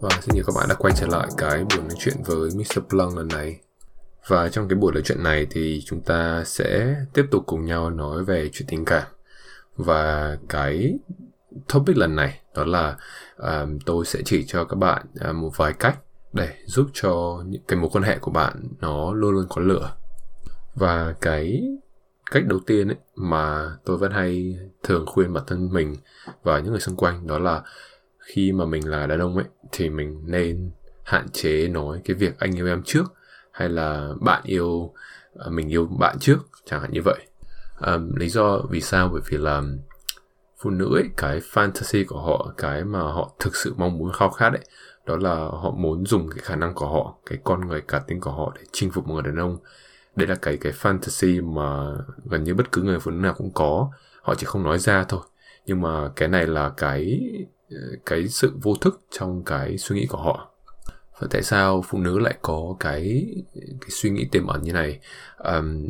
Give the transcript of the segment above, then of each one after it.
Và xin chào các bạn đã quay trở lại cái buổi nói chuyện với Mr. Plum lần này. Và trong cái buổi nói chuyện này thì chúng ta sẽ tiếp tục cùng nhau nói về chuyện tình cảm. Và cái topic lần này đó là um, tôi sẽ chỉ cho các bạn uh, một vài cách để giúp cho những cái mối quan hệ của bạn nó luôn luôn có lửa. Và cái cách đầu tiên ấy mà tôi vẫn hay thường khuyên bản thân mình và những người xung quanh đó là khi mà mình là đàn ông ấy thì mình nên hạn chế nói cái việc anh yêu em trước hay là bạn yêu à, mình yêu bạn trước chẳng hạn như vậy. Um, lý do vì sao? Bởi vì là phụ nữ ấy cái fantasy của họ cái mà họ thực sự mong muốn khao khát ấy đó là họ muốn dùng cái khả năng của họ cái con người cá tính của họ để chinh phục một người đàn ông đây là cái cái fantasy mà gần như bất cứ người phụ nữ nào cũng có. Họ chỉ không nói ra thôi. Nhưng mà cái này là cái cái sự vô thức trong cái suy nghĩ của họ. Và tại sao phụ nữ lại có cái cái suy nghĩ tiềm ẩn như này? Um,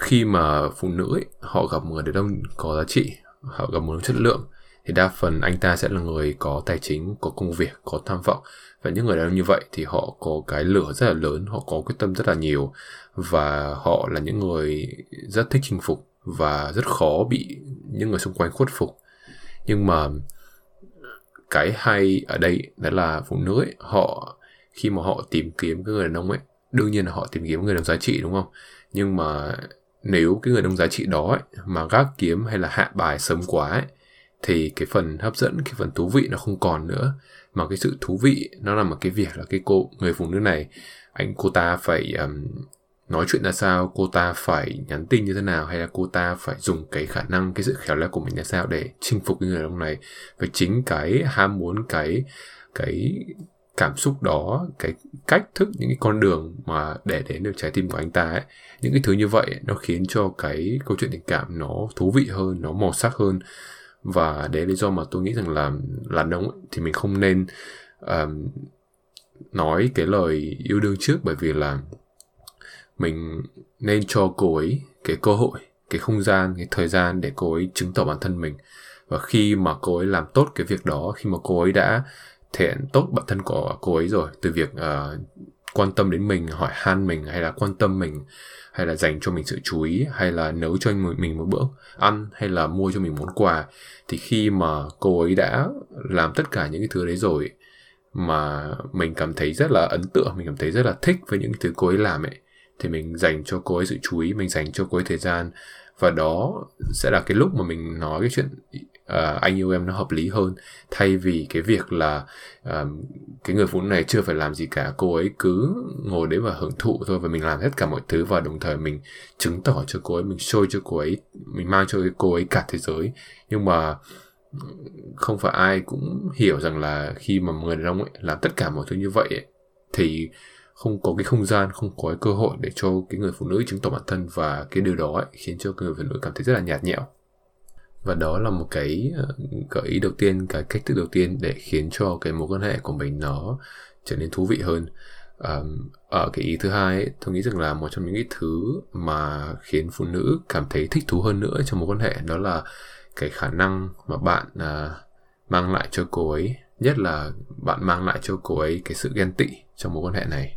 khi mà phụ nữ ấy, họ gặp một người đàn ông có giá trị họ gặp một chất lượng thì đa phần anh ta sẽ là người có tài chính có công việc có tham vọng. Và những người đàn ông như vậy thì họ có cái lửa rất là lớn họ có quyết tâm rất là nhiều. Và họ là những người rất thích chinh phục và rất khó bị những người xung quanh khuất phục. Nhưng mà cái hay ở đây đó là phụ nữ ấy, họ khi mà họ tìm kiếm cái người đàn ông ấy đương nhiên là họ tìm kiếm người đàn ông giá trị đúng không? Nhưng mà nếu cái người đàn ông giá trị đó ấy, mà gác kiếm hay là hạ bài sớm quá ấy, thì cái phần hấp dẫn cái phần thú vị nó không còn nữa. Mà cái sự thú vị nó nằm ở cái việc là cái cô người phụ nữ này anh cô ta phải um, nói chuyện ra sao cô ta phải nhắn tin như thế nào hay là cô ta phải dùng cái khả năng cái sự khéo léo của mình ra sao để chinh phục cái người đàn ông này. Và chính cái ham muốn cái cái cảm xúc đó cái cách thức những cái con đường mà để đến được trái tim của anh ta ấy những cái thứ như vậy nó khiến cho cái câu chuyện tình cảm nó thú vị hơn nó màu sắc hơn và đấy là lý do mà tôi nghĩ rằng là là đàn thì mình không nên um, nói cái lời yêu đương trước. Bởi vì là mình nên cho cô ấy cái cơ hội cái không gian cái thời gian để cô ấy chứng tỏ bản thân mình. Và khi mà cô ấy làm tốt cái việc đó khi mà cô ấy đã thể hiện tốt bản thân của cô ấy rồi từ việc uh, quan tâm đến mình, hỏi han mình, hay là quan tâm mình, hay là dành cho mình sự chú ý, hay là nấu cho mình một bữa ăn, hay là mua cho mình món quà. Thì khi mà cô ấy đã làm tất cả những cái thứ đấy rồi mà mình cảm thấy rất là ấn tượng, mình cảm thấy rất là thích với những cái thứ cô ấy làm ấy, thì mình dành cho cô ấy sự chú ý, mình dành cho cô ấy thời gian. Và đó sẽ là cái lúc mà mình nói cái chuyện uh, anh yêu em nó hợp lý hơn. Thay vì cái việc là uh, cái người phụ nữ này chưa phải làm gì cả cô ấy cứ ngồi đấy và hưởng thụ thôi và mình làm hết cả mọi thứ và đồng thời mình chứng tỏ cho cô ấy mình show cho cô ấy mình mang cho cô ấy cả thế giới. Nhưng mà không phải ai cũng hiểu rằng là khi mà người đàn ông ấy làm tất cả mọi thứ như vậy ấy, thì không có cái không gian không có cái cơ hội để cho cái người phụ nữ chứng tỏ bản thân và cái điều đó ấy, khiến cho người phụ nữ cảm thấy rất là nhạt nhẽo và đó là một cái ờ, gợi ý đầu tiên cái cách thức đầu tiên để khiến cho cái mối quan hệ của mình nó trở nên thú vị hơn. Um, ở cái ý thứ hai ấy, tôi nghĩ rằng là một trong những cái thứ mà khiến phụ nữ cảm thấy thích thú hơn nữa trong mối quan hệ đó là cái khả năng mà bạn uh, mang lại cho cô ấy nhất là bạn mang lại cho cô ấy cái sự ghen tị trong mối quan hệ này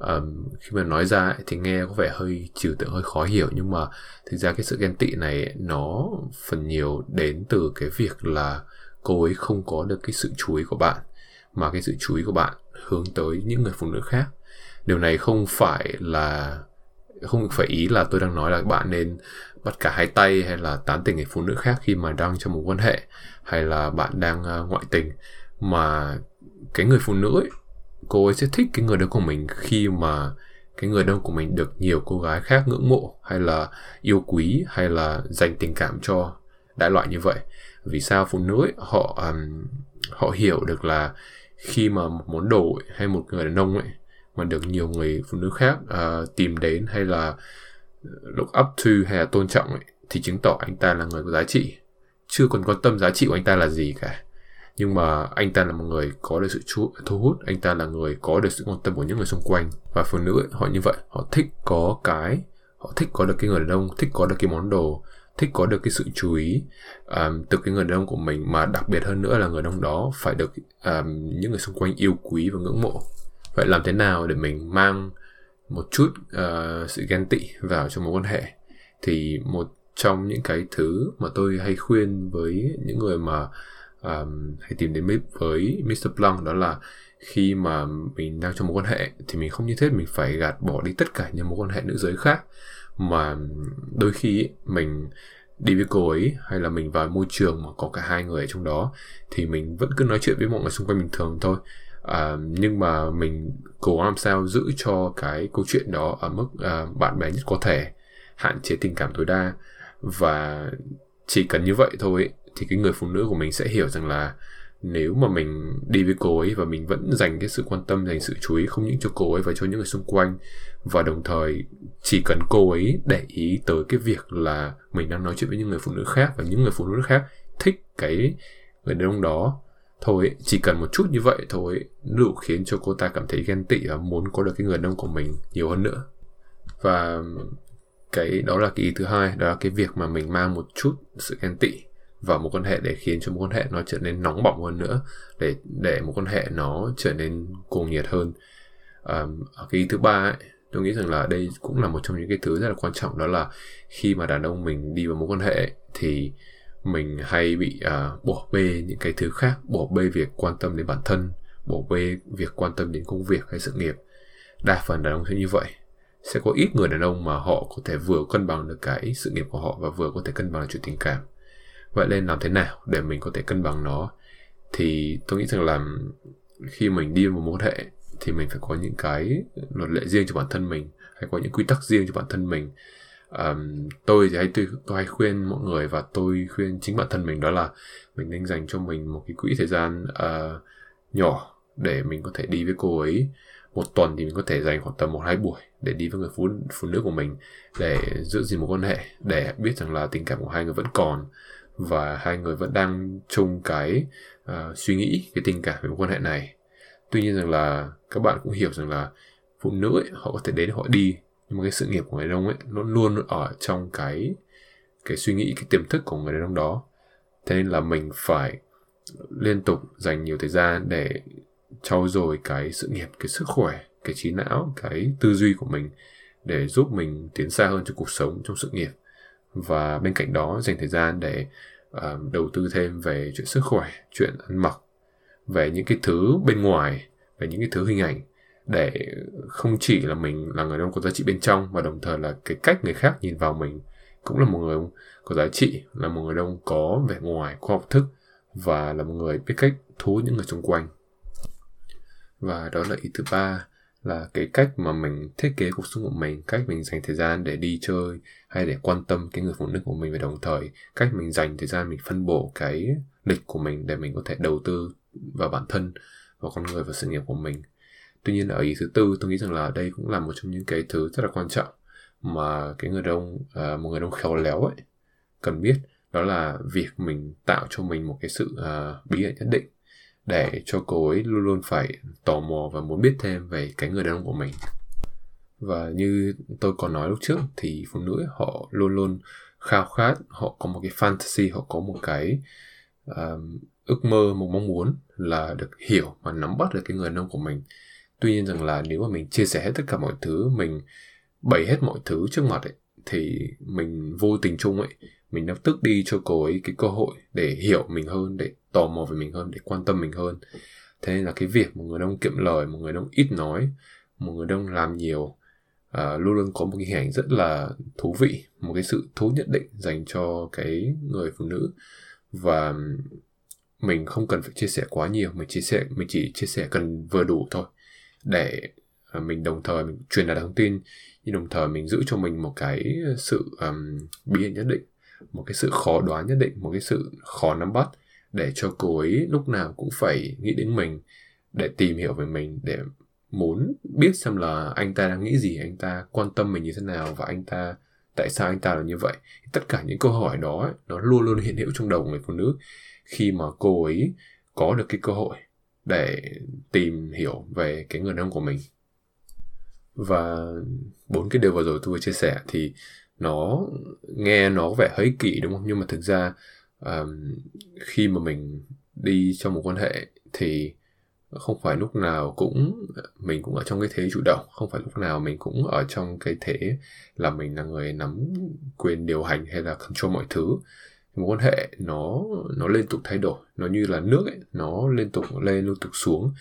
um, khi mà nói ra thì nghe có vẻ hơi trừu tượng hơi khó hiểu. Nhưng mà thực ra cái sự ghen tị này nó phần nhiều đến từ cái việc là cô ấy không có được cái sự chú ý của bạn mà cái sự chú ý của bạn hướng tới những người phụ nữ khác. Điều này không phải là không phải ý là tôi đang nói là bạn nên bắt cả hai tay hay là tán tỉnh người phụ nữ khác khi mà đang trong một quan hệ hay là bạn đang ờ, ngoại tình. Mà cái người phụ nữ ấy cô ấy sẽ thích cái người đó của mình khi mà cái người đó của mình được nhiều cô gái khác ngưỡng mộ hay là yêu quý hay là dành tình cảm cho đại loại như vậy. Vì sao phụ nữ ấy, họ um, họ hiểu được là khi mà một món đồ ấy, hay một người đàn ông ấy mà được nhiều người phụ nữ khác uh, tìm đến hay là look up to hay là tôn trọng ấy, thì chứng tỏ anh ta là người có giá trị. Chưa còn quan tâm giá trị của anh ta là gì cả nhưng mà anh ta là một người có được sự chú, thu hút anh ta là người có được sự quan tâm của những người xung quanh. Và phụ nữ ấy, họ như vậy. Họ thích có cái họ thích có được cái người đàn ông thích có được cái món đồ thích có được cái sự chú ý um, từ cái người đàn ông của mình. Mà đặc biệt hơn nữa là người đàn ông đó phải được um, những người xung quanh yêu quý và ngưỡng mộ. Vậy làm thế nào để mình mang một chút uh, sự ghen tị vào trong mối quan hệ? Thì một trong những cái thứ mà tôi hay khuyên với những người mà um, hay tìm đến với Mr. Plunk đó là khi mà mình đang trong mối quan hệ thì mình không như thế mình phải gạt bỏ đi tất cả những mối quan hệ nữ giới khác mà đôi khi mình đi với cô ấy hay là mình vào môi trường mà có cả hai người ở trong đó thì mình vẫn cứ nói chuyện với mọi người xung quanh bình thường thôi à, nhưng mà mình cố làm sao giữ cho cái câu chuyện đó ở mức à, bạn bè nhất có thể hạn chế tình cảm tối đa và chỉ cần như vậy thôi thì cái người phụ nữ của mình sẽ hiểu rằng là nếu mà mình đi với cô ấy và mình vẫn dành cái sự quan tâm, dành sự chú ý không những cho cô ấy và cho những người xung quanh và đồng thời chỉ cần cô ấy để ý tới cái việc là mình đang nói chuyện với những người phụ nữ khác và những người phụ nữ khác thích cái người đàn ông đó, thôi, chỉ cần một chút như vậy thôi, đủ khiến cho cô ta cảm thấy ghen tị và muốn có được cái người đàn ông của mình nhiều hơn nữa. Và cái, đó là cái ý thứ hai, đó là cái việc mà mình mang một chút sự ghen tị vào một quan hệ để khiến cho một quan hệ nó trở nên nóng bỏng hơn nữa để để một quan hệ nó trở nên cuồng nhiệt hơn. Um, cái ý thứ ba ấy, tôi nghĩ rằng là đây cũng là một trong những cái thứ rất là quan trọng đó là khi mà đàn ông mình đi vào mối quan hệ thì mình hay bị uh, bỏ bê những cái thứ khác bỏ bê việc quan tâm đến bản thân bỏ bê việc quan tâm đến công việc hay sự nghiệp. Đa phần đàn ông sẽ như vậy. Sẽ có ít người đàn ông mà họ có thể vừa cân bằng được cái sự nghiệp của họ và vừa có thể cân bằng được chuyện tình cảm vậy nên làm thế nào để mình có thể cân bằng nó? Thì tôi nghĩ rằng là khi mình đi một mối quan hệ thì mình phải có những cái luật lệ riêng cho bản thân mình hay có những quy tắc riêng cho bản thân mình. Um, tôi thì hay tôi, tôi hay khuyên mọi người và tôi khuyên chính bản thân mình đó là mình nên dành cho mình một cái quỹ thời gian uh, nhỏ để mình có thể đi với cô ấy. Một tuần thì mình có thể dành khoảng tầm một hai buổi để đi với người phụ phụ nữ của mình để giữ gìn một quan hệ để biết rằng là tình cảm của hai người vẫn còn và hai người vẫn đang chung cái uh, suy nghĩ cái tình cảm về mối quan hệ này. Tuy nhiên rằng là các bạn cũng hiểu rằng là phụ nữ ấy, họ có thể đến họ đi nhưng mà cái sự nghiệp của người đàn ông ấy nó luôn ở trong cái cái suy nghĩ cái tiềm thức của người đàn ông đó. Thế nên là mình phải liên tục dành nhiều thời gian để trau dồi cái sự nghiệp cái sức khỏe cái trí não cái tư duy của mình để giúp mình tiến xa hơn trong cuộc sống trong sự nghiệp và bên cạnh đó dành thời gian để uh, đầu tư thêm về chuyện sức khỏe chuyện ăn mặc về những cái thứ bên ngoài về những cái thứ hình ảnh để không chỉ là mình là người đàn ông có giá trị bên trong mà đồng thời là cái cách người khác nhìn vào mình cũng là một người có giá trị là một người đàn ông có vẻ ngoài có học thức và là một người biết cách thu hút những người xung quanh. Và đó là ý thứ ba là cái cách mà mình thiết kế cuộc sống của mình cách mình dành thời gian để đi chơi hay để quan tâm cái người phụ nữ của mình và đồng thời cách mình dành thời gian mình phân bổ cái lịch của mình để mình có thể đầu tư vào bản thân vào con người và sự nghiệp của mình. Tuy nhiên ở ý thứ tư tôi nghĩ rằng là đây cũng là một trong những cái thứ rất là quan trọng mà cái người đông à, một người đông khéo léo ấy cần biết đó là việc mình tạo cho mình một cái sự à, bí ẩn nhất định để cho cô ấy luôn luôn phải tò mò và muốn biết thêm về cái người đàn ông của mình. Và như tôi còn nói lúc trước thì phụ nữ họ luôn luôn khao khát họ có một cái fantasy họ có một cái um, ước mơ một mong muốn là được hiểu và nắm bắt được cái người đàn ông của mình. Tuy nhiên rằng là nếu mà mình chia sẻ hết tất cả mọi thứ mình bày hết mọi thứ trước mặt ấy thì mình vô tình chung ấy mình đã tức đi cho cô ấy cái cơ hội để hiểu mình hơn để tò mò về mình hơn để quan tâm mình hơn. Thế nên là cái việc một người đông kiệm lời một người đông ít nói một người đông làm nhiều uh, luôn luôn có một cái hình ảnh rất là thú vị một cái sự thú nhất định dành cho cái người phụ nữ. Và mình không cần phải chia sẻ quá nhiều mình chia sẻ mình chỉ chia sẻ cần vừa đủ thôi để à, mình đồng thời mình truyền đạt thông tin nhưng đồng thời mình giữ cho mình một cái sự um, bí ẩn nhất định một cái sự khó đoán nhất định một cái sự khó nắm bắt để cho cô ấy lúc nào cũng phải nghĩ đến mình để tìm hiểu về mình để muốn biết xem là anh ta đang nghĩ gì anh ta quan tâm mình như thế nào và anh ta tại sao anh ta là như vậy. Tất cả những câu hỏi đó ấy, nó luôn luôn hiện hữu trong đầu người phụ nữ khi mà cô ấy có được cái cơ hội để tìm hiểu về cái người đàn ông của mình. Và bốn cái điều vừa rồi tôi vừa chia sẻ thì nó nghe nó có vẻ hơi kỵ đúng không? Nhưng mà thực ra um, khi mà mình đi trong một quan hệ thì không phải lúc nào cũng mình cũng ở trong cái thế chủ động. Không phải lúc nào mình cũng ở trong cái thế là mình là người nắm quyền điều hành hay là control mọi thứ. Mối quan hệ nó nó liên tục thay đổi. Nó như là nước ấy nó liên tục lên liên tục xuống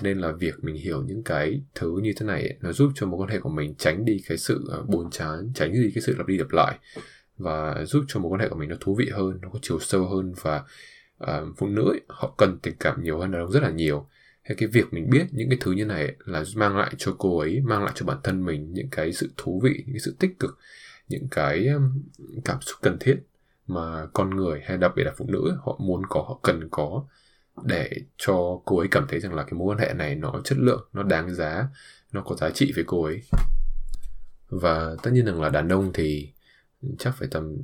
thế nên là việc mình hiểu những cái thứ như thế này ấy, nó giúp cho mối quan hệ của mình tránh đi cái sự ờ, buồn chán tránh đi cái sự lặp đi lặp lại và giúp cho mối quan hệ của mình nó thú vị hơn nó có chiều sâu hơn và uh, phụ nữ ấy, họ cần tình cảm nhiều hơn đàn ông rất là nhiều. Hay cái việc mình biết những cái thứ như này là mang lại cho cô ấy mang lại cho bản thân mình những cái sự thú vị những cái sự tích cực những cái cảm xúc cần thiết mà con người hay đặc biệt là phụ nữ họ muốn có họ cần có để cho cô ấy cảm thấy rằng là cái mối quan hệ này nó chất lượng nó đáng giá nó có giá trị với cô ấy và tất nhiên rằng là đàn ông thì chắc phải tầm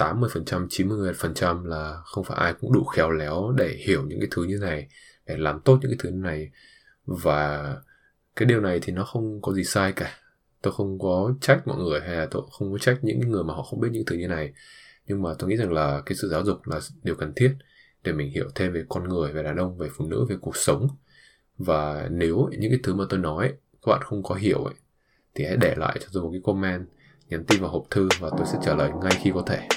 80%, 90% là không phải ai cũng đủ khéo léo để hiểu những cái thứ như này, để làm tốt những cái thứ này. Và cái điều này thì nó không có gì sai cả. Tôi không có trách mọi người hay là tôi không có trách những người mà họ không biết những thứ như này. Nhưng mà tôi nghĩ rằng là cái sự giáo dục là điều cần thiết để mình hiểu thêm về con người, về đàn ông, về phụ nữ, về cuộc sống. Và nếu những cái thứ mà tôi nói các bạn không có hiểu ấy, thì hãy để lại cho tôi một cái comment nhắn tin vào hộp thư và tôi sẽ trả lời ngay khi có thể